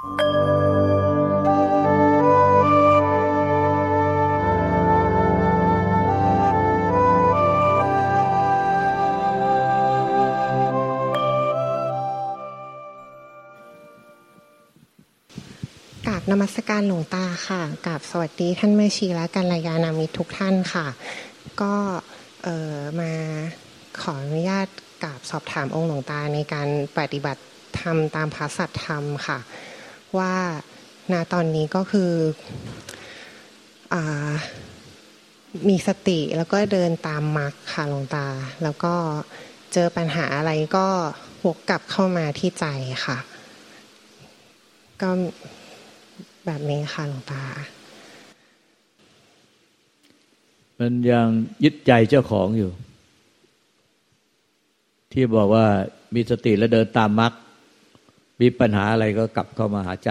กับนมัสการหลวงตาค่ะกับสวัสดีท่านแม่ชีและกัลยาณมิตรทุกท่านค่ะ ก็เออมาขออนุญาตกับสอบถามองค์หลวงตาในการปฏิบัติธรรมตามพระสัทธรรมค่ะ ว่าณตอนนี้ก็คืออมีสติแล้วก็เดินตามมรรคค่ะหลวงตา แล้วก็เจอปัญหาอะไรก็วกกลับเข้ามาที่ใจค่ะ ก็แบบนี้ค่ะหลวงตา มันยังยึดใจเจ้าของอยู่ ที่บอกว่ามีสติแล้วเดินตามมรรค มีปัญหาอะไรก็กลับเข้ามาหาใจ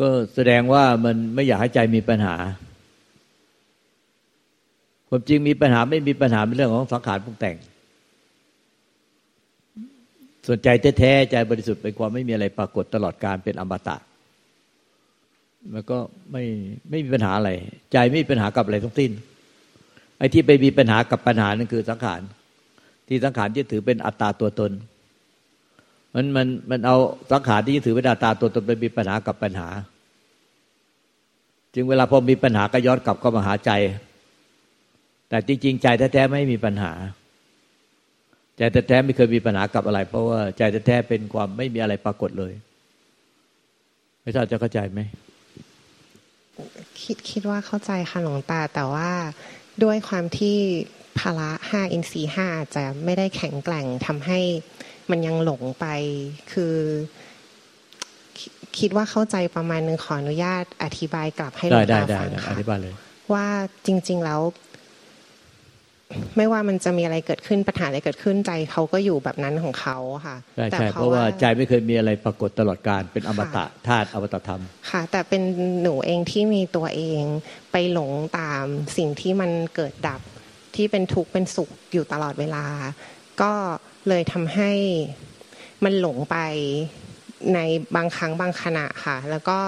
ก็แสดงว่ามันไม่อยากให้ใจมีปัญหาความจริงมีปัญหาไม่มีปัญหาเป็นเรื่องของสังขารปรุงแต่ง ส่วนใจแท้ๆใจบริสุทธิ์เป็นความไม่มีอะไรปรากฏตลอดการเป็นอมตะมันก็ไม่ไม่มีปัญหาอะไร ใจไม่มีปัญหากับอะไรทั้งสิ้นไอ้ที่ไปมีปัญหากับปัญหานั่นคือสังขารที่สังขารที่ถือเป็นอัตตาตัวตน มันมันมันเอาสังขารที่ถือเป็นอัตตาตัวตนไปมีปัญหากับปัญหา จึงเวลาพอมีปัญหาก็ย้อนกลับเข้ามาหาใจ แต่จริงๆใจแท้ๆไม่มีปัญหา ใจแท้ๆไม่เคยมีปัญหากับอะไร เพราะว่าใจแท้ๆเป็นความไม่มีอะไรปรากฏเลย ไม่ทราบจะเข้าใจไหมคิดคิดว่าเข้าใจค่ะหลวงตา แต่ว่าด้วยความที่ภาระห้าอินทรีห้าจะไม่ได้แข็งแกร่งทำให้ มันยังหลงไป คือคิดว่าเข้าใจประมาณนึงขออนุญาตอธิบายกลับให้หลวงตาฟังค่ะว่าจริง ๆ แล้วไม่ว่ามันจะมีอะไรเกิดขึ้นปัญหาอะไรเกิดขึ้นใจเขาก็อยู่แบบนั้นของเขาค่ะใช่ใช่เพราะว่าใจไม่เคยมีอะไรปรากฏตลอดการเป็นอมตะธาตุอมตะธรรม ค่ะ แต่เป็นหนูเองที่มีตัวเองไปหลงตามสิ่งที่มันเกิดดับที่เป็นทุกข์เป็นสุขอยู่ตลอดเวลา ก็ เลยทำให้มันหลงไปในบางครั้งบางขณะค่ะ แล้วก็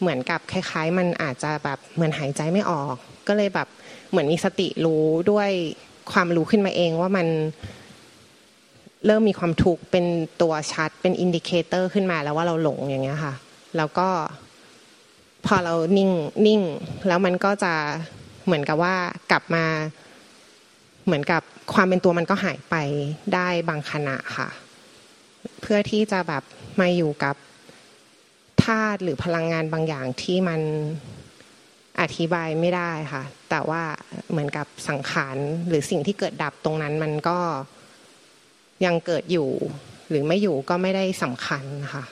เหมือนกับคล้าย ๆ มันอาจจะแบบเหมือนหายใจไม่ออก ก็เลยแบบเหมือนมีสติรู้ด้วยความรู้ขึ้นมาเองว่ามันเริ่มมีความทุกข์เป็นตัวชัดเป็น indicator ขึ้นมาแล้วว่าเราหลงอย่างเงี้ยค่ะ แล้วก็พอเรานิ่งนิ่ง แล้วมันก็จะเหมือนกับว่ากลับมาเหมือนกับ ความเป็นตัวมันก็หายไปได้บางขณะค่ะ เพื่อที่จะแบบมาอยู่กับธาตุหรือพลังงานบางอย่างที่มันอธิบายไม่ได้ค่ะ แต่ว่าเหมือนกับสังขารหรือสิ่งที่เกิดดับตรงนั้นมันก็ยังเกิดอยู่ หรือไม่อยู่ก็ไม่ได้สำคัญค่ะ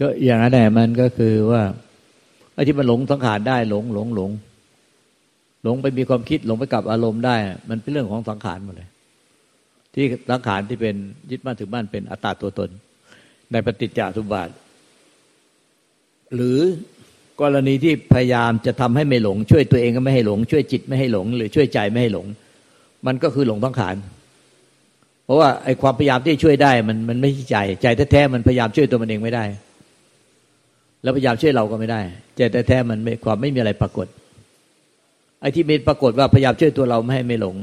ก็อย่างนั้นแหละมันก็คือว่าไอ้ที่มันหลงสังขารได้หลงหลงหลง หลงไปมีความคิดหลงไปกับอารมณ์ได้ มันเป็นเรื่องของสังขารหมดเลย ที่สังขารที่เป็นยึดมั่นถือมั่นเป็นอัตตาตัวตน ในปฏิจจสุบาท หรือกรณีที่พยายามจะทำให้ไม่หลง ช่วยตัวเองก็ไม่ให้หลง ช่วยจิตไม่ให้หลง หรือช่วยใจไม่ให้หลง มันก็คือหลงทั้งขานเพราะว่าไอ้ความพยายามที่ช่วยได้มันมันไม่ใช่ใจ ใจแท้ๆมันพยายามช่วยตัวมันเองไม่ได้ แล้วพยายามช่วยเราก็ไม่ได้ ใจแท้ๆมันไม่ความไม่มีอะไรปรากฏ ไอ้ที่มีปรากฏว่าพยายามช่วยตัวเราไม่ให้ไม่หลง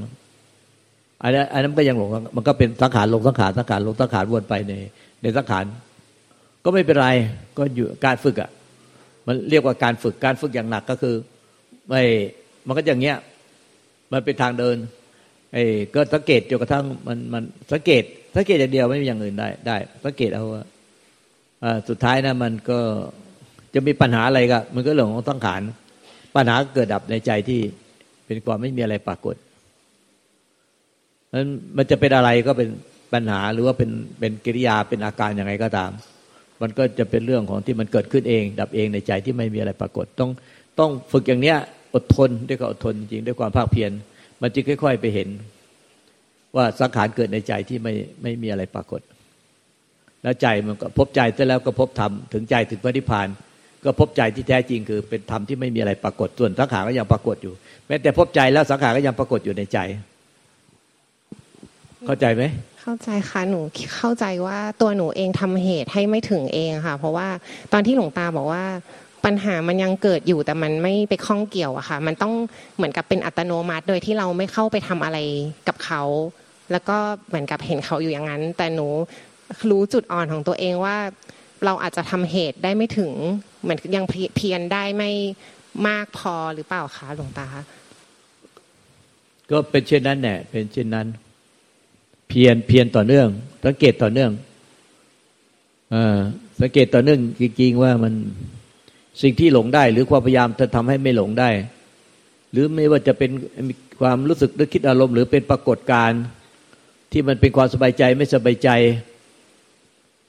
อันนั้นอันนั้นก็ยังหลงมันก็เป็นสังขารลงสังขารสังขารลงสังขารวนไปใน ในสังขารก็ไม่เป็นไรก็อยู่การฝึกอะ มันเรียกว่าการฝึกการฝึกอย่างหนักก็คือไม่มันก็อย่างเงี้ย มันเป็นทางเดินไอ้ก็สังเกตจนกระทั่งมันมันสังเกตสังเกตอย่างเดียวไม่มีอย่างอื่นได้ได้ สังเกตเอาว่าสุดท้ายนะมันก็จะมีปัญหาอะไรก็มันก็เรื่องของตั้งขาน ปัญหาเกิดดับในใจที่เป็นความไม่มีอะไรปรากฏนั้นมันจะเป็นอะไรก็เป็นปัญหาหรือว่าเป็นเป็นกิริยาเป็นอาการย่างไรก็ตาม มันก็จะเป็นเรื่องของที่มันเกิดขึ้นเอง ดับเองในใจที่ไม่มีอะไรปรากฏ ต้องต้องฝึกอย่างเนี้ยอดทนด้วยความอดทนจริงด้วยความภาคเพียรมันจะค่อย ๆ ไปเห็น ว่าสังขารเกิดในใจที่ไม่ไม่มีอะไรปรากฏ แล้วใจมันก็พบใจเสร็จแล้วก็พบธรรมถึงใจถึงพระนิพพาน ก็พบใจที่แท้จริงคือเป็นธรรมที่ไม่มีอะไรปรากฏส่วนสังขารก็ยังปรากฏอยู่ แม้แต่พบใจแล้วสังขารก็ยังปรากฏอยู่ในใจ เข้าใจไหมคเข้าใจค่ะหนูเข้าใจว่าตัวหนูเองทำเหตุให้ไม่ถึงเองค่ะ เพราะว่าตอนที่หลวงตาบอกว่าปัญหามันยังเกิดอยู่แต่มันไม่ไปข้องเกี่ยวอะค่ะ มันต้องเหมือนกับเป็นอัตโนมัติ โดยที่เราไม่เข้าไปทำอะไรกับเขา แล้วก็เหมือนกับเห็นเขาอยู่อย่างนั้น แต่หนูรู้จุดอ่อนของตัวเองว่า เราอาจจะทำเหตุได้ไม่ถึง เหมือนยังเพียนได้ไม่มากพอหรือเปล่าคะหลวงตาก็เป็นเช่นนั้นแหละเป็นเช่นนั้น เพียนเพียนต่อเนื่อง สังเกตต่อเนื่องอสังเกตต่อเนื่องจริงๆว่ามันสิ่งที่หลงได้ หรือความพยายามจะทำให้ไม่หลงได้ หรือไม่ว่าจะเป็นความรู้สึกหรือคิดอารมณ์ หรือเป็นปรากฏการณ์ที่มันเป็นความสบายใจไม่สบายใจ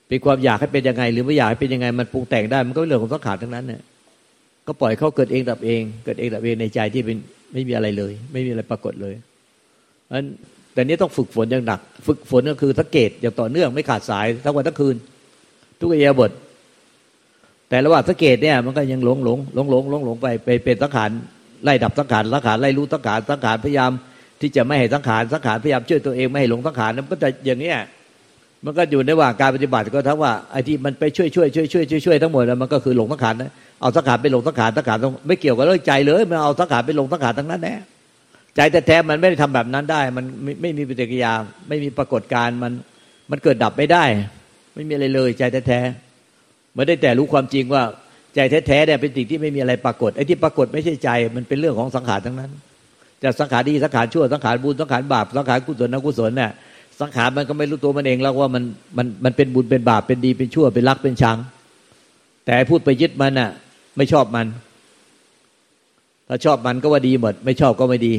เป็นความอยากให้เป็นยังไง หรือไม่อยากให้เป็นยังไง มันปรุงแต่งได้มันก็เรื่องของสังขารทั้งนั้นเนี่ยก็ปล่อยเขาเกิดเองดับเอง เกิดเองดับเองในใจที่เป็นไม่มีอะไรเลย ไม่มีอะไรปรากฏเลยอันแต่นี้ต้องฝึกฝนอย่างหนัก ฝึกฝนก็คือสังเกตอย่างต่อเนื่องไม่ขาดสายทั้งวันทั้งคืน ทุกเอียบท แต่ระหว่างสังเกตเนี่ยมันก็ยังหลงหลงหลงหลงหลงหลงไปไปเป็นสังขารไล่ดับสังขารสังขารไล่รู้สังขารสังขารพยายามที่จะไม่ให้สังขารสังขารพยายามช่วยตัวเองไม่ให้หลงสังขารนั้นก็จะอย่างเนี้ย มันก็อยู่ในว่าการปฏิบัติก็ทั้งว่าไอ้ที่มันไปช่วยช่วยช่วยช่วยช่วยช่วยทั้งหมดแล้วมันก็คือหลงสังขารนะเอาสังขารไปหลงสังขารสังขารต้องไม่เกี่ยวกับเรื่องใจเลยมันเอาสังขารไปหลงสังขารทั้งนั้นแน่ใจแท้ๆมันไม่ได้ทำแบบนั้นได้ มันไม่ไม่มีปฏิกิริยาไม่มีปรากฏการมันมันเกิดดับไม่ได้ ไม่มีอะไรเลยใจแท้ไม่ได้แต่รู้ความจริงว่าใจแท้ๆเนี่ยเป็นสิ่งที่ไม่มีอะไรปรากฏไอ้ที่ปรากฏไม่ใช่ใจมันเป็นเรื่องของสังขารทั้งนั้นจะสังขารดีสังขารชั่วสังขารบุญสังขารบาปสังขารกุศลอกุศลเนี่ย สังขารมันก็ไม่รู้ตัวมันเองแล้วว่ามันมันมันเป็นบุญเป็นบาปเป็นดีเป็นชั่วเป็นรักเป็นชัง แต่พูดไปยึดมันน่ะ ไม่ชอบมัน ถ้าชอบมันก็ว่าดีหมด ไม่ชอบก็ไม่ดี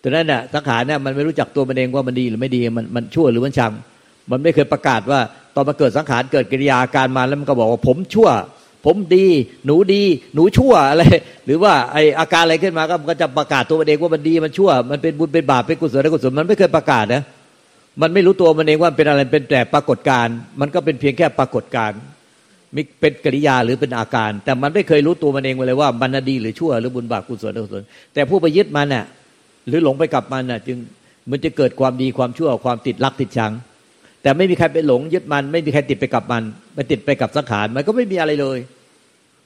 แต่นั้นน่ะสังขารเนี่ยมันไม่รู้จักตัวมันเองว่ามันดีหรือไม่ดีมันมันชั่วหรือมันชัง มันไม่เคยประกาศว่าตอนมาเกิดสังขารเกิดกิริยาการมาแล้วมันก็บอกว่าผมชั่ว ผมดี หนูดี หนูชั่วอะไร หรือว่าไออาการอะไรขึ้นมาก็ก็จะประกาศตัวมันเองว่ามันดีมันชั่ว มันเป็นบุญเป็นบาปเป็นกุศลเป็นกุศลมันไม่เคยประกาศนะ มันไม่รู้ตัวมันเองว่าเป็นอะไรเป็นแต่ปรากฏการมันก็เป็นเพียงแค่ปรากฏการมีเป็นกริยาหรือเป็นอาการ แต่มันไม่เคยรู้ตัวมันเองเลยว่ามันดีหรือชั่วหรือบุญบาปกุศลอกุศลแต่ผู้ไปยึดมันน่ะหรือหลงไปกับมันน่ะ จึงมันจะเกิดความดีความชั่วความติดรักติดชัง แต่ไม่มีใครไปหลงยึดมัน ไม่มีใครติดไปกับมันไปติดไปกับสังขารมันก็ไม่มีอะไรเลย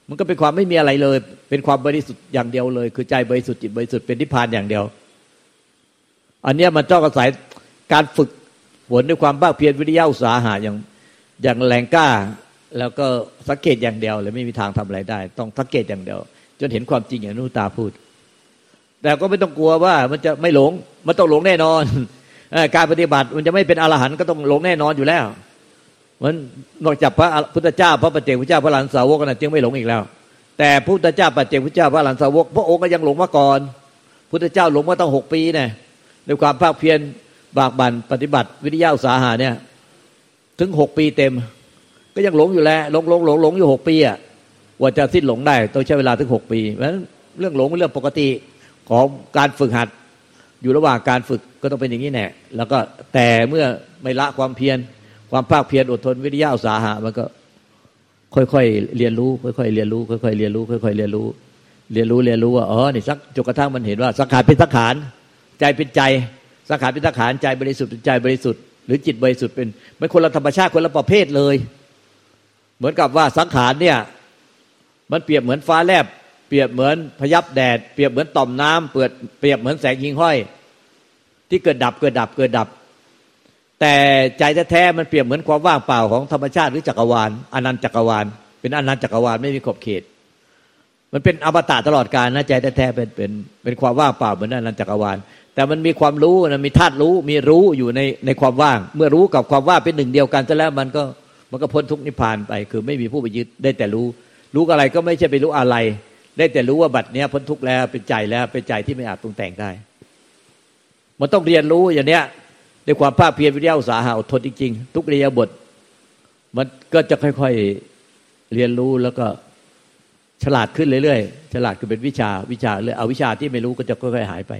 มันก็เป็นความไม่มีอะไรเลย เป็นความบริสุทธิ์อย่างเดียวเลย คือใจบริสุทธิ์จิตบริสุทธิ์เป็นนิพพานอย่างเดียว อันนี้มันต้องอาศัยการฝึก ฝนด้วยความบ้าเพียรวิทยาอุตสาหะอย่างอย่างแรงกล้า แล้วก็สังเกตอย่างเดียวเลยไม่มีทางทำอะไรได้ ต้องสังเกตอย่างเดียว จนเห็นความจริงอย่างนุตาพูด แต่ก็ไม่ต้องกลัวว่ามันจะไม่หลง มันต้องหลงแน่นอนการปฏิบัติมันจะไม่เป็นอรหันต์ก็ต้องหลงแน่นอนอยู่แล้วมันนอกจากพระพุทธเจ้า พระปัจเจกพุทธเจ้าพระหลานสาวกนั้นจึงไม่หลงอีกแล้ว แต่พุทธเจ้าปัจเจกพุทธเจ้าพระหลานสาวก พระองค์ก็ยังหลงมาก่อน พุทธเจ้าหลงมาตั้งหกปีเนี่ยด้วยความภาคเพียร บากบั่นปฏิบัติวิทยาอุตสาหะเนี่ย ถึงหกปีเต็ม ก็ยังหลงอยู่แล้วหลงหลงหลงหลงอยู่หกปีอะว่าจะสิ้นหลงได้ต้องใช้เวลาถึงหกปีเพราะฉะนั้นเรื่องหลงเป็นเรื่องปกติของการฝึกหัด อยู่ระหว่างการฝึกก็ต้องเป็นอย่างนี้แน่แล้วก็แต่เมื่อไม่ละความเพียรความภาคเพียรอดทนวิทยาอุตสาหะมันก็ค่อยๆเรียนรู้ ค่อยๆเรียนรู้ ค่อยๆเรียนรู้ ค่อยๆเรียนรู้ เรียนรู้เรียนรู้ว่าอ๋อนี่สักจนกระทั่งมันเห็นว่าสังขารเป็นสังขารใจเป็นใจ สังขารเป็นสังขารใจบริสุทธิ์เป็นใจบริสุทธิ์หรือจิตบริสุทธิ์เป็นมันคนละธรรมชาติคนละประเภทเลย เหมือนกับว่าสังขารเนี่ยมันเปรียบเหมือนฟ้าแลบ เปรียบเหมือนพยับแดด เปรียบเหมือนต่อมน้ำเปิดเปรียบเหมือนแสงยิงห้อย ที่เกิดดับเกิดดับเกิดดับ แต่ใจแท้ๆมันเปรียบเหมือนความว่างเปล่าของธรรมชาติหรือจักรวาลอนันต์จักรวาล เป็นอนันต์จักรวาลไม่มีขอบเขต มันเป็นอมตะตลอดกาลนะใจแท้ๆเป็นเป็นเป็นความว่างเปล่าเหมือนอนันต์จักรวาล แต่มันมีความรู้นะมีธาตุรู้มีรู้อยู่ในในความว่าง เมื่อรู้กับความว่างเป็นหนึ่งเดียวกันแล้วมันก็มันก็พ้นทุกนิพพานไป คือไม่มีผู้ไปยึดได้แต่รู้ รู้อะไรก็ไม่ใช่ไปรู้อะไร ได้แต่รู้ว่าบัดเนี้ยพ้นทุกแล้วเป็นใจแล้วเป็นใจที่ไม่อาจปรุงแต่งได้ มันต้องเรียนรู้อย่างเนี้ยด้วยความภาคเพียรวิทยาอุตสาหะอดทนจริงๆทุกเรียบท มันก็จะค่อยๆเรียนรู้แล้วก็ฉลาดขึ้นเรื่อยๆฉลาดคือเป็นวิชาวิชาเลยเอาวิชาที่ไม่รู้ก็จะค่อยๆหายไป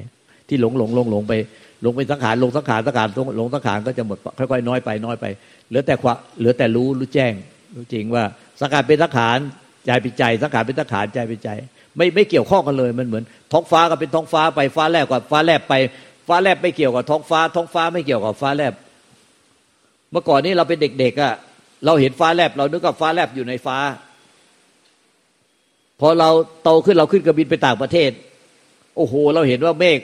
ที่หลงหลงหลงหลงไปหลงไปสังขารหลงสังขารสังขารหลงสังขารก็จะหมดค่อยๆน้อยไปน้อยไปเหลือแต่ความเหลือแต่รู้รู้แจ้งรู้จริงว่าสังขารเป็นสังขารใจเป็นใจสังขารเป็นสังขารใจเป็นใจ ไม่ไม่เกี่ยวข้องกันเลยมันเหมือน ท้องฟ้าก็เป็นท้องฟ้าไปฟ้าแลบกว่าฟ้าแลบไป ฟ้าแลบไม่เกี่ยวกับท้องฟ้า ท้องฟ้าไม่เกี่ยวกับฟ้าแลบเมื่อก่อนนี้เราเป็นเด็กๆอะเราเห็นฟ้าแลบเรานึกว่าฟ้าแลบอยู่ในฟ้า พอเราโตขึ้นเราขึ้นเครื่องบินไปต่างประเทศ โอ้โห เราเห็นว่าเมฆ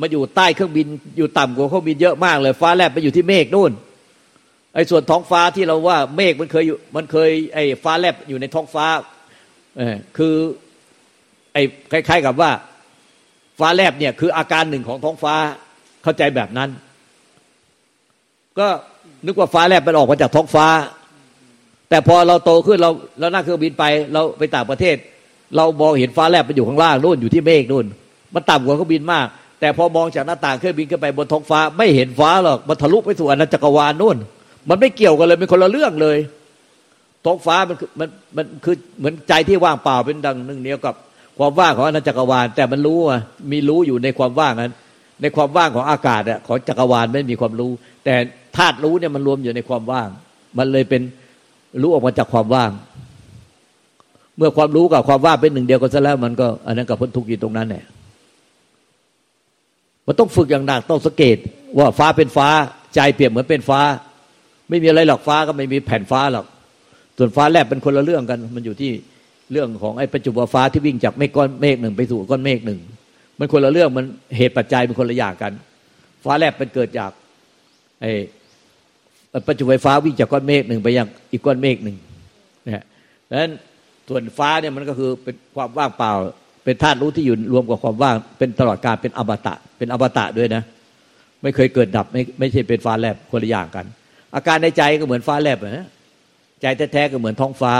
มาอยู่ใต้เครื่องบินอยู่ต่ำกว่าเครื่องบินเยอะมากเลย ฟ้าแลบไปอยู่ที่เมฆนู่นไอ้ส่วนท้องฟ้าที่เราว่าเมฆมันเคยอยู่มันเคยไอ้ฟ้าแลบอยู่ในท้องฟ้าเออคือไอ้คล้ายๆกับว่า ฟ้าแลบเนี่ยคืออาการหนึ่งของท้องฟ้าเข้าใจแบบนั้น ก็นึกว่าฟ้าแลบมันออกมาจากท้องฟ้า แต่พอเราโตขึ้นเราเรานั่งเครื่องบินไป เราไปต่างประเทศ เรามองเห็นฟ้าแลบมันอยู่ข้างล่างนู่นอยู่ที่เมฆนู่นมันต่ำกว่าเครื่องบินมาก แต่พอมองจากหน้าต่างเครื่องบินขึ้นไปบนท้องฟ้า ไม่เห็นฟ้าหรอกมันทะลุไปสู่อนันตจักรวาลนู่น มันไม่เกี่ยวกันเลยเป็นคนละเรื่องเลยท้องฟ้ามันมันมันคือเหมือนใจที่ว่างเปล่าเป็นดังหนึ่งเดียวกับความว่างของอนันตจักรวาล แต่มันรู้อะมีรู้อยู่ในความว่างนั้น ในความว่างของอากาศอะของจักรวาลไม่มีความรู้ แต่ธาตุรู้เนี่ยมันรวมอยู่ในความว่าง มันเลยเป็นรู้ออกมาจากความว่าง เมื่อความรู้กับความว่างเป็นหนึ่งเดียวกันซะแล้ว มันก็อันนั้นกับพ้นทุกข์อยู่ตรงนั้นแหละ มันต้องฝึกอย่างหนักต้องสังเกต ว่าฟ้าเป็นฟ้าใจเปรียบเหมือนเป็นฟ้า ไม่มีอะไรหรอกฟ้าก็ไม่มีแผ่นฟ้าหรอกส่วนฟ้าแลบเป็นคนละเรื่องกัน มันอยู่ที่เรื่องของไอ้ปัจจุบันฟ้าที่วิ่งจากเมฆก้อนเมฆหนึ่งไปสู่ก้อนเมฆหนึ่งมันคนละเรื่องมันเหตุปัจจัยเป็นคนละอย่างกัน ฟ้าแลบเป็นเกิดจากไอ้ปัจจุบันฟ้าวิ่งจากก้อนเมฆหนึ่งไปยังอีกก้อนเมฆหนึ่งนะดังนั้นส่วนฟ้าเนี่ยมันก็คือเป็นความว่างเปล่า เป็นธาตุรู้ที่อยู่รวมกับความว่าง เป็นตลอดกาลเป็นอมตะ เป็นอมตะด้วยนะ ไม่เคยเกิดดับไม่ไม่ใช่เป็นฟ้าแลบคนละอย่างกัน อาการในใจก็เหมือนฟ้าแลบนะใจแท้ๆก็เหมือนท้องฟ้า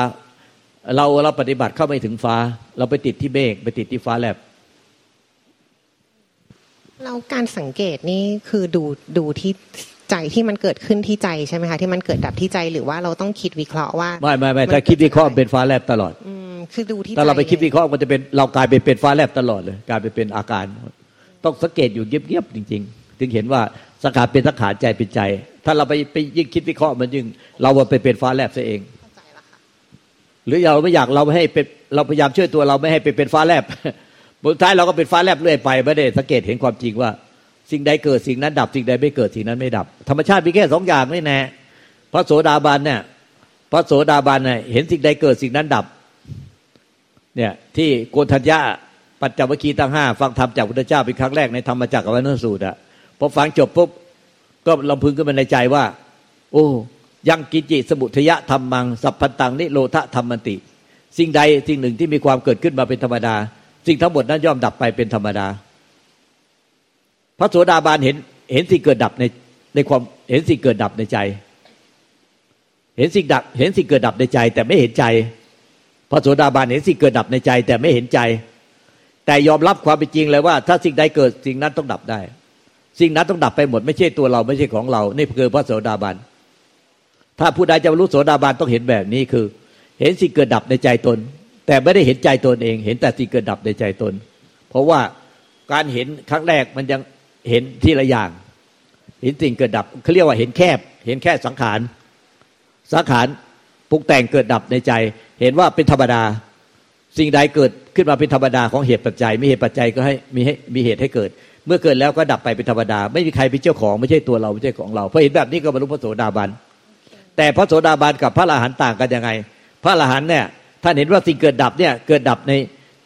เราเราปฏิบัติเข้าไม่ถึงฟ้า เราไปติดที่เมฆไปติดที่ฟ้าแลบเราการสังเกตนี่คือดูดูที่ ใจที่มันเกิดขึ้นที่ใจใช่ไหมคะที่มันเกิดดับที่ใจหรือว่าเราต้องคิดวิเคราะห์ว่าไม่ไม่ไม่ถ้าคิดวิเคราะห์เป็นฟ้าแลบตลอดอืมคือดูที่ถ้าเราไปคิดวิเคราะห์มันจะเป็นเรากลายไปเป็นฟ้าแลบตลอดเลยกลายไปเป็นอาการ ต้องสังเกตอยู่เงียบๆจริง ๆ ถึงเห็นว่าสังขารเป็นสังขารใจเป็นใจ ถ้าเราไปไปยิ่งคิดวิเคราะห์มันยิ่ง เราไปเป็นฟ้าแลบซะเองหรือเราไม่อยากเราไม่ให้เป็นเราพยายามช่วยตัวเราไม่ให้ไปเป็นฟ้าแลบบนท้ายเราก็เป็นฟ้าแลบเรื่อยไปไม่ได้สังเกตเห็นความจริงว่า สิ่งใดเกิดสิ่งนั้นดับสิ่งใดไม่เกิดสิ่งนั้นไม่ดับ ธรรมชาติมีแค่สองอย่างนี่แน่พระโสดาบันเนี่ยพระโสดาบันเนี่ยเห็นสิ่งใดเกิดสิ่งนั้นดับ เนี่ยที่โกนทัญญาปัจจวัคคีตั้งห้าฟังธรรมจากพุทธเจ้าเป็นครั้งแรกในธรรมจักรวัฏสูตรอะพอฟังจบปุ๊บก็ลำพึงขึ้นมาในใจว่า โอ้ยังกิจิสมุทยะธรรมัง สัพพันตังนิโรธธรรมันติ สิ่งใดสิ่งหนึ่งที่มีความเกิดขึ้นมาเป็นธรรมดา สิ่งทั้งหมดนั้นย่อมดับไปเป็นธรรมดา พระโสดาบันเห็นเห็นสิ่งเกิดดับในในความเห็นสิ่งเกิดดับในใจ เห็นสิ่งดับ เห็นสิ่งเกิดดับในใจ แต่ไม่เห็นใจ พระโสดาบันเห็นสิ่งเกิดดับในใจ แต่ไม่เห็นใจ แต่ยอมรับความเป็นจริงเลยว่า ถ้าสิ่งใดเกิดสิ่งนั้นต้องดับได้ สิ่งนั้นต้องดับไปหมด ไม่ใช่ตัวเราไม่ใช่ของเรา นี่คือพระโสดาบันถ้าผู้ใดจะรรลุโสดาบันต้องเห็นแบบนี้คือ เห็นสิ่งเกิดดับในใจตน แต่ไม่ได้เห็นใจตนเอง เห็นแต่สิ่งเกิดดับในใจตน เพราะว่าการเห็นครั้งแรกมันยัง เห็นทีละอย่าง เห็นสิ่งเกิดดับเขาเรียกว่าเห็นแคบ เห็นแค่สังขารสังขารปรุงแต่งเกิดดับในใจ เห็นว่าเป็นธรรมดา สิ่งใดเกิดขึ้นมาเป็นธรรมดาของเหตุปัจจัย มีเหตุปัจจัยก็ให้มีให้มีเหตุให้เกิด เมื่อเกิดแล้วก็ดับไปเป็นธรรมดา ไม่มีใครเป็นเจ้าของไม่ใช่ตัวเราไม่ใช่ของเราพอเห็นแบบนี้ก็บรรลุพระโสดาบันแต่พระโสดาบันกับพระอรหันต์ต่างกันยังไง พระอรหันต์เนี่ยท่านเห็นว่าสิ่งเกิดดับเนี่ยเกิดดับใน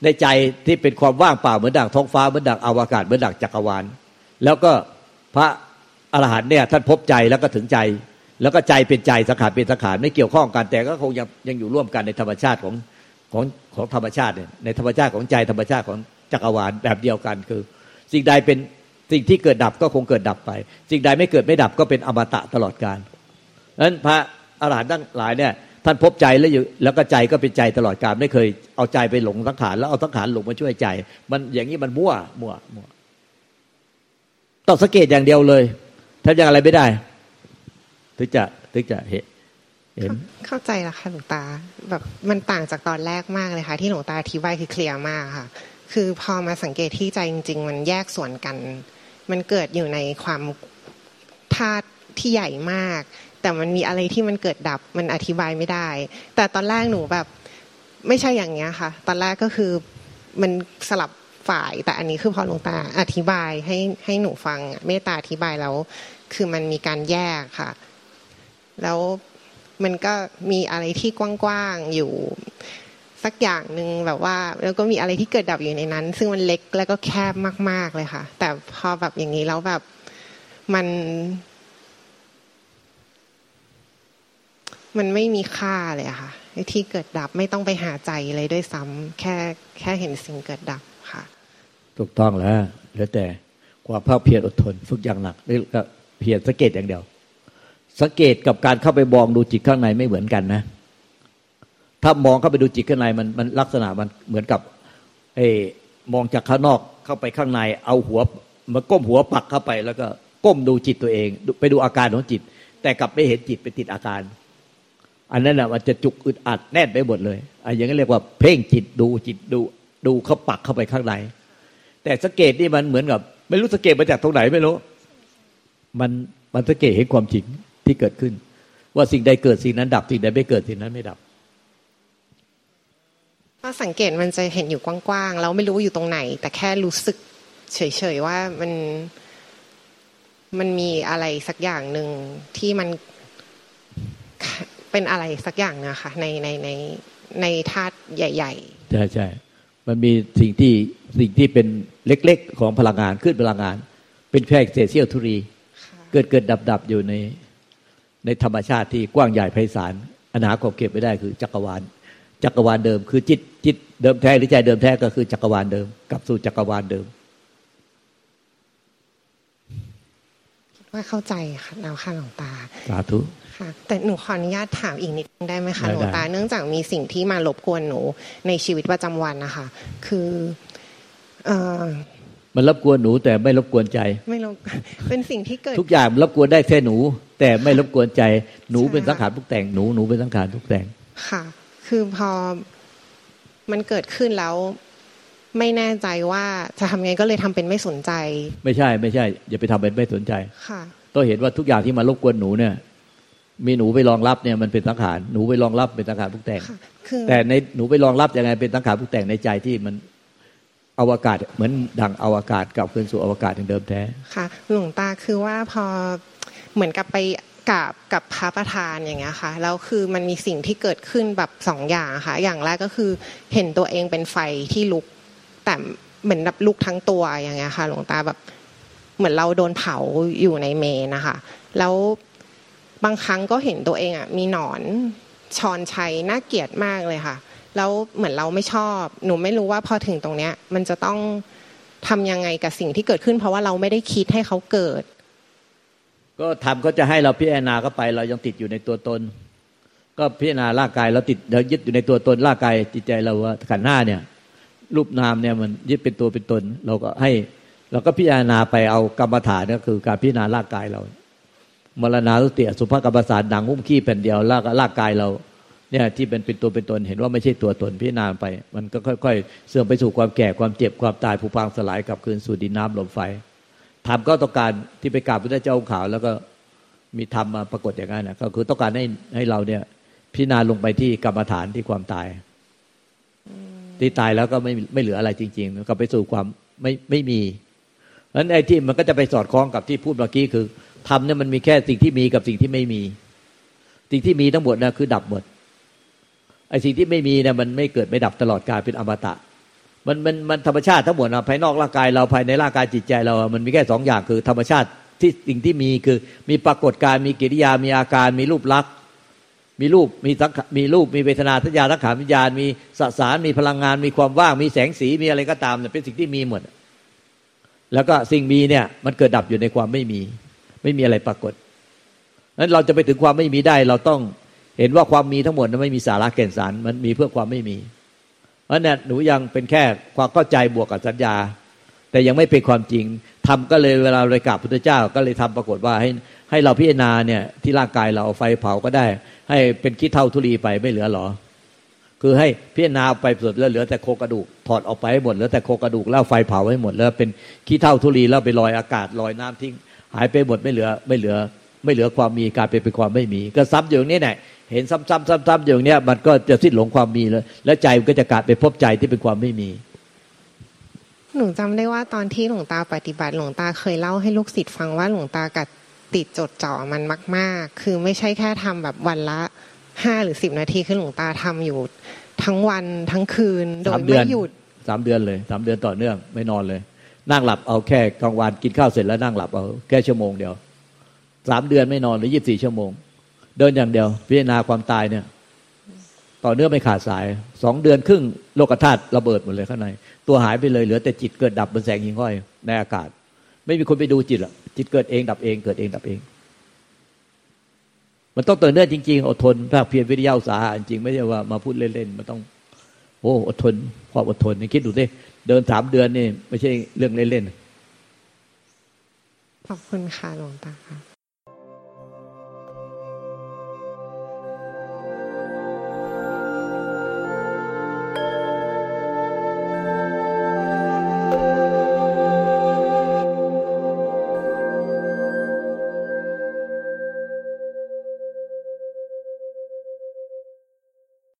ในใจที่เป็นความว่างเปล่าเหมือนดังท้องฟ้าเหมือนดังอวกาศเหมือนดังจักรวาล แล้วก็พระอรหันต์เนี่ยท่านพบใจแล้วก็ถึงใจ แล้วก็ใจเป็นใจสังขารเป็นสังขารไม่เกี่ยวข้องกันแต่ก็คงยังยังอยู่ร่วมกันในธรรมชาติของของของธรรมชาติเนี่ยในธรรมชาติของใจธรรมชาติของจักรวาลแบบเดียวกันคือ สิ่งใดเป็นสิ่งที่เกิดดับก็คงเกิดดับไป สิ่งใดไม่เกิดไม่ดับก็เป็นอมตะตลอดกาลนั้นพระอรหันต์ทั้งหลายเนี่ยท่านพบใจแล้วอยู่แล้วก็ใจก็เป็นใจตลอดกาลไม่เคยเอาใจไปหลงสังขารแล้วเอาสังขารหลงมาช่วยใจ มันอย่างนี้มันมั่วมั่วมั่ว ต้องสังเกตอย่างเดียวเลยทำอย่างอะไรไม่ได้ ถึงจะถึงจะเห็นเข้าใจแล้วค่ะหลวงตา แบบมันต่างจากตอนแรกมากเลยค่ะ ที่หลวงตาอธิบายคือเคลียร์มากค่ะ คือพอมาสังเกตที่ใจจริง ๆ มันแยกส่วนกัน มันเกิดอยู่ในความธาตุที่ใหญ่มาก แต่มันมีอะไรที่มันเกิดดับมันอธิบายไม่ได้ แต่ตอนแรกหนูแบบ ไม่ใช่อย่างเงี้ยค่ะ ตอนแรกก็คือมันสลับ ฝ่าย แต่อันนี้คือพอหลวงตาอธิบายให้ให้หนูฟังเมตตาอธิบายแล้ว คือมันมีการแยกค่ะ แล้วมันก็มีอะไรที่กว้างๆอยู่สักอย่างหนึ่งแบบว่า แล้วก็มีอะไรที่เกิดดับอยู่ในนั้น ซึ่งมันเล็กแล้วก็แคบมาก ๆเลยค่ะ แต่พอแบบอย่างนี้แล้วแบบมันมันไม่มีค่าเลยค่ะที่เกิดดับไม่ต้องไปหาใจเลยด้วยซ้ำแค่แค่เห็นสิ่งเกิดดับ ค่ะถูกต้องแล้วเหลือแต่ความภาคเพียรอดทน ฝึกอย่างหนักนี่ก็เพียรสังเกตอย่างเดียว สังเกตกับการเข้าไปมองดูจิตข้างในไม่เหมือนกันนะ ถ้ามองเข้าไปดูจิตข้างในมันมันลักษณะมันเหมือนกับเอมองจากข้างนอกเข้าไปข้างใน เอาหัวมาก้มหัวปักเข้าไป แล้วก็ก้มดูจิตตัวเอง ไปดูอาการของจิต แต่กลับไม่เห็นจิตไปติดอาการ อันนั้นอะมันจะจุกอึดอัดแน่นไปหมดเลยอันอย่างนี้นเรียกว่า เพ่งจิตดูจิตดู ดูเขาปักเข้าไปข้างในแต่สังเกตนี่มันเหมือนกับ ไม่รู้สังเกตมาจากตรงไหนไม่รู้ มันมันสังเกตเห็นความจริงที่เกิดขึ้น ว่าสิ่งใดเกิดสิ่งนั้นดับสิ่งใดไม่เกิดสิ่งนั้นไม่ดับถ้าสังเกตมันจะเห็นอยู่กว้างๆแล้วไม่รู้อยู่ตรงไหน แต่แค่รู้สึกเฉยๆว่ามันมันมีอะไรสักอย่างหนึ่งที่มันเป็นอะไรสักอย่างนะคะในในในในธาตุใหญ่ ๆ ใช่ใช่ มันมีสิ่งที่สิ่งที่เป็นเล็กๆ ของพลังงานขึ้นพลังงาน เป็นแค่เศษเสี้ยวทุรี เกิดเกิดดับดับอยู่ในในธรรมชาติที่กว้างใหญ่ไพศาลอนาคตเก็บไม่ได้คือจักรวาล จักรวาลเดิม คือจิตจิตเดิมแท้หรือใจเดิมแท้ก็คือจักรวาลเดิมกลับสู่จักรวาลเดิมว่าเข้าใจค่ะแนวข้างของตา สาธุ ค่ะ แต่หนูขออนุญาตถามอีกนิดได้ไหมคะหลวงตาเนื่องจากมีสิ่งที่มารบกวนหนูในชีวิตประจำวันนะคะ คือเออมันรบกวนหนูแต่ไม่รบกวนใจ ไม่รบเป็นสิ่งที่เกิด ทุกอย่างรบกวนได้แค่หนู แต่ไม่รบกวนใจหนูเป็นสังขารทุกแต่งหนูหนูเป็นสังขารทุกแต่งค่ะ คือพอมันเกิดขึ้นแล้วไม่แน่ใจว่าจะทำไงก็เลยทำเป็นไม่สนใจ ไม่ใช่ไม่ใช่ อย่าไปทำเป็นไม่สนใจ ค่ะต้องเห็นว่าทุกอย่างที่มารบกวนหนูเนี่ย มีหนูไปรองรับเนี่ยมันเป็นสังขารหนูไปรองรับเป็นสังขารทุกแต่งแต่ในหนูไปรองรับยังไงเป็นสังขารทุกแต่งในใจที่มันอวกาศเหมือนดังอวกาศกลับคืนสู่อวกาศอย่างเดิมแท้ค่ะ หลวงตาคือว่าพอเหมือนกับไปกับกับพระประธานอย่างเงี้ยค่ะแล้วคือมันมีสิ่งที่เกิดขึ้นแบบสองอย่างค่ะ อย่างแรกก็คือเห็นตัวเองเป็นไฟที่ลุก แต่เหมือนแบบลุกทั้งตัวอย่างเงี้ยค่ะ หลวงตาแบบเหมือนเราโดนเผาอยู่ในเมนนะคะแล้ว บางครั้งก็เห็นตัวเองอะมีหนอนชอนชัยน่าเกลียดมากเลยค่ะ แล้วเหมือนเราไม่ชอบ หนูไม่รู้ว่าพอถึงตรงเนี้ย มันจะต้องทำยังไงกับสิ่งที่เกิดขึ้น เพราะว่าเราไม่ได้คิดให้เขาเกิด ก็ทำก็จะให้เราพิจารณาก็ไป เรายังติดอยู่ในตัวตน ก็พิจารณาร่างกายเราติดเรายึดอยู่ในตัวตนร่างกายจิตใจเราว่าขันหน้าเนี่ย รูปนามเนี่ยมันยึดเป็นตัวเป็นตน เราก็ให้ เราก็พิจารณาไปเอากรรมฐานก็คือการพิจารณาร่างกายเรา มรณาตุติสุภกรรมศาสตร์ดังหุ้มขี้แผ่นเดียวร่างร่างกายเราเนี่ยที่เป็นเป็นตัวเป็นตนเห็นว่าไม่ใช่ตัวตนพิจารณาไป มันก็ค่อย ๆ เสื่อมไปสู่ความแก่ความเจ็บความตายผุพังสลายกลับคืนสู่ดินน้ำลมไฟทำก็ต้องการที่ไปกราบพระเจ้าองค์ขาว แล้วก็มีธรรมมาปรากฏอย่างนั้นนะก็คือต้องการให้ให้เราเนี่ย พิจารณาลงไปที่กรรมฐานที่ความตาย ที่ตายแล้วก็ไม่ไม่เหลืออะไรจริงๆก็ไปสู่ความไม่ไม่มีเพราะฉะนั้นไอ้ที่มันก็จะไปสอดคล้องกับที่พูดเมื่อกี้คือ ทำเนี่ยมันมีแค่สิ่งที่มีกับสิ่งที่ไม่มี สิ่งที่มีทั้งหมดนะคือดับหมดไอ้สิ่งที่ไม่มีเนี่ยมันไม่เกิดไม่ดับตลอดกาลเป็นอมตะ มันมันมันธรรมชาติทั้งหมดนะภายนอกร่างกายเราภายในร่างกายจิตใจเรา มันมีแค่สองอย่างคือ ธรรมชาติที่สิ่งที่มีคือมีปรากฏการมีกิริยามีอาการมีรูปลักษณ์มีรูปมีสังมีรูปมีเวทนาทัญญาทักขาวิญญาณ มีสสารมีพลังงาน มีความว่างมีแสงสีมีอะไรก็ตามเนี่ยเป็นสิ่งที่มีหมด แล้วก็สิ่งมีเนี่ยมันเกิดดับอยู่ในความไม่มี ไม่มีอะไรปรากฏนั้นเราจะไปถึงความไม่มีได้ เราต้องเห็นว่าความมีทั้งหมดนั้นไม่มีสาระแก่นสาร มันมีเพื่อความไม่มีเพราะนั้นหนูยังเป็นแค่ความเข้าใจบวกกับสัญญา แต่ยังไม่เป็นความจริงทำก็เลยเวลาเรากราบพุทธเจ้าก็เลยทำปรากฏว่าให้ให้เราพิจารณาเนี่ยที่ร่างกายเราเอาไฟเผาก็ได้ ให้เป็นขี้เท่าทุลีไปไม่เหลือหรอ คือให้พิจารณาไปสุดแล้วเหลือแต่โครงกระดูกถอดออกไปให้หมดเหลือแต่โครงกระดูกแล้วไฟเผาให้หมดแล้วเป็นขี้เท่าทุลีแล้วไปลอยอากาศลอยน้ำทิ้ง หายไปหมดไม่เหลือไม่เหลือ ไม่เหลือความมีการเป็นเป็นความไม่มี ก็ซ้ำอย่างนี้แหละเห็นซ้ำๆซ้ำๆอย่างเนี้ยมันก็จะสิ้นหลงความมีแล้วแล้วใจมันก็จะกลายไปพบใจที่เป็นความไม่มี หนูจำได้ว่าตอนที่หลวงตาปฏิบัติหลวงตาเคยเล่าให้ลูกศิษย์ฟังว่าหลวงตากับติดจดจ่อมันมาก ๆ คือไม่ใช่แค่ทำแบบวันละห้าหรือสิบนาทีคือหลวงตาทำอยู่ทั้งวันทั้งคืนโดยไม่หยุดสามเดือนเลยสามเดือนต่อเนื่องไม่นอนเลย นั่งหลับเอาแค่กลางวันกินข้าวเสร็จแล้วนั่งหลับเอาแค่ชั่วโมงเดียวสามเดือนไม่นอนหรือยี่สิบสี่ชั่วโมง เดินอย่างเดียว พิจารณาความตายเนี่ย ต่อเนื่องไม่ขาดสายสองเดือนครึ่งโลกธาตุระเบิดหมดเลยข้างใน ตัวหายไปเลยเหลือแต่จิตเกิดดับบนแสงยิงห้อยในอากาศ ไม่มีคนไปดูจิตหรอกจิตเกิดเองดับเองเกิดเองดับเอง มันต้องต่อเนื่องจริงๆ อดทนภาคเพียรวิทยาอุตสาหะจริงไม่ใช่ว่ามาพูดเล่นๆมันต้องโอ้อดทนความอดทนนี่คิดดูสิ เดินสามเดือนนี่ ไม่ใช่เรื่องเล่นๆขอบคุณค่ะหลวงตาค่ะ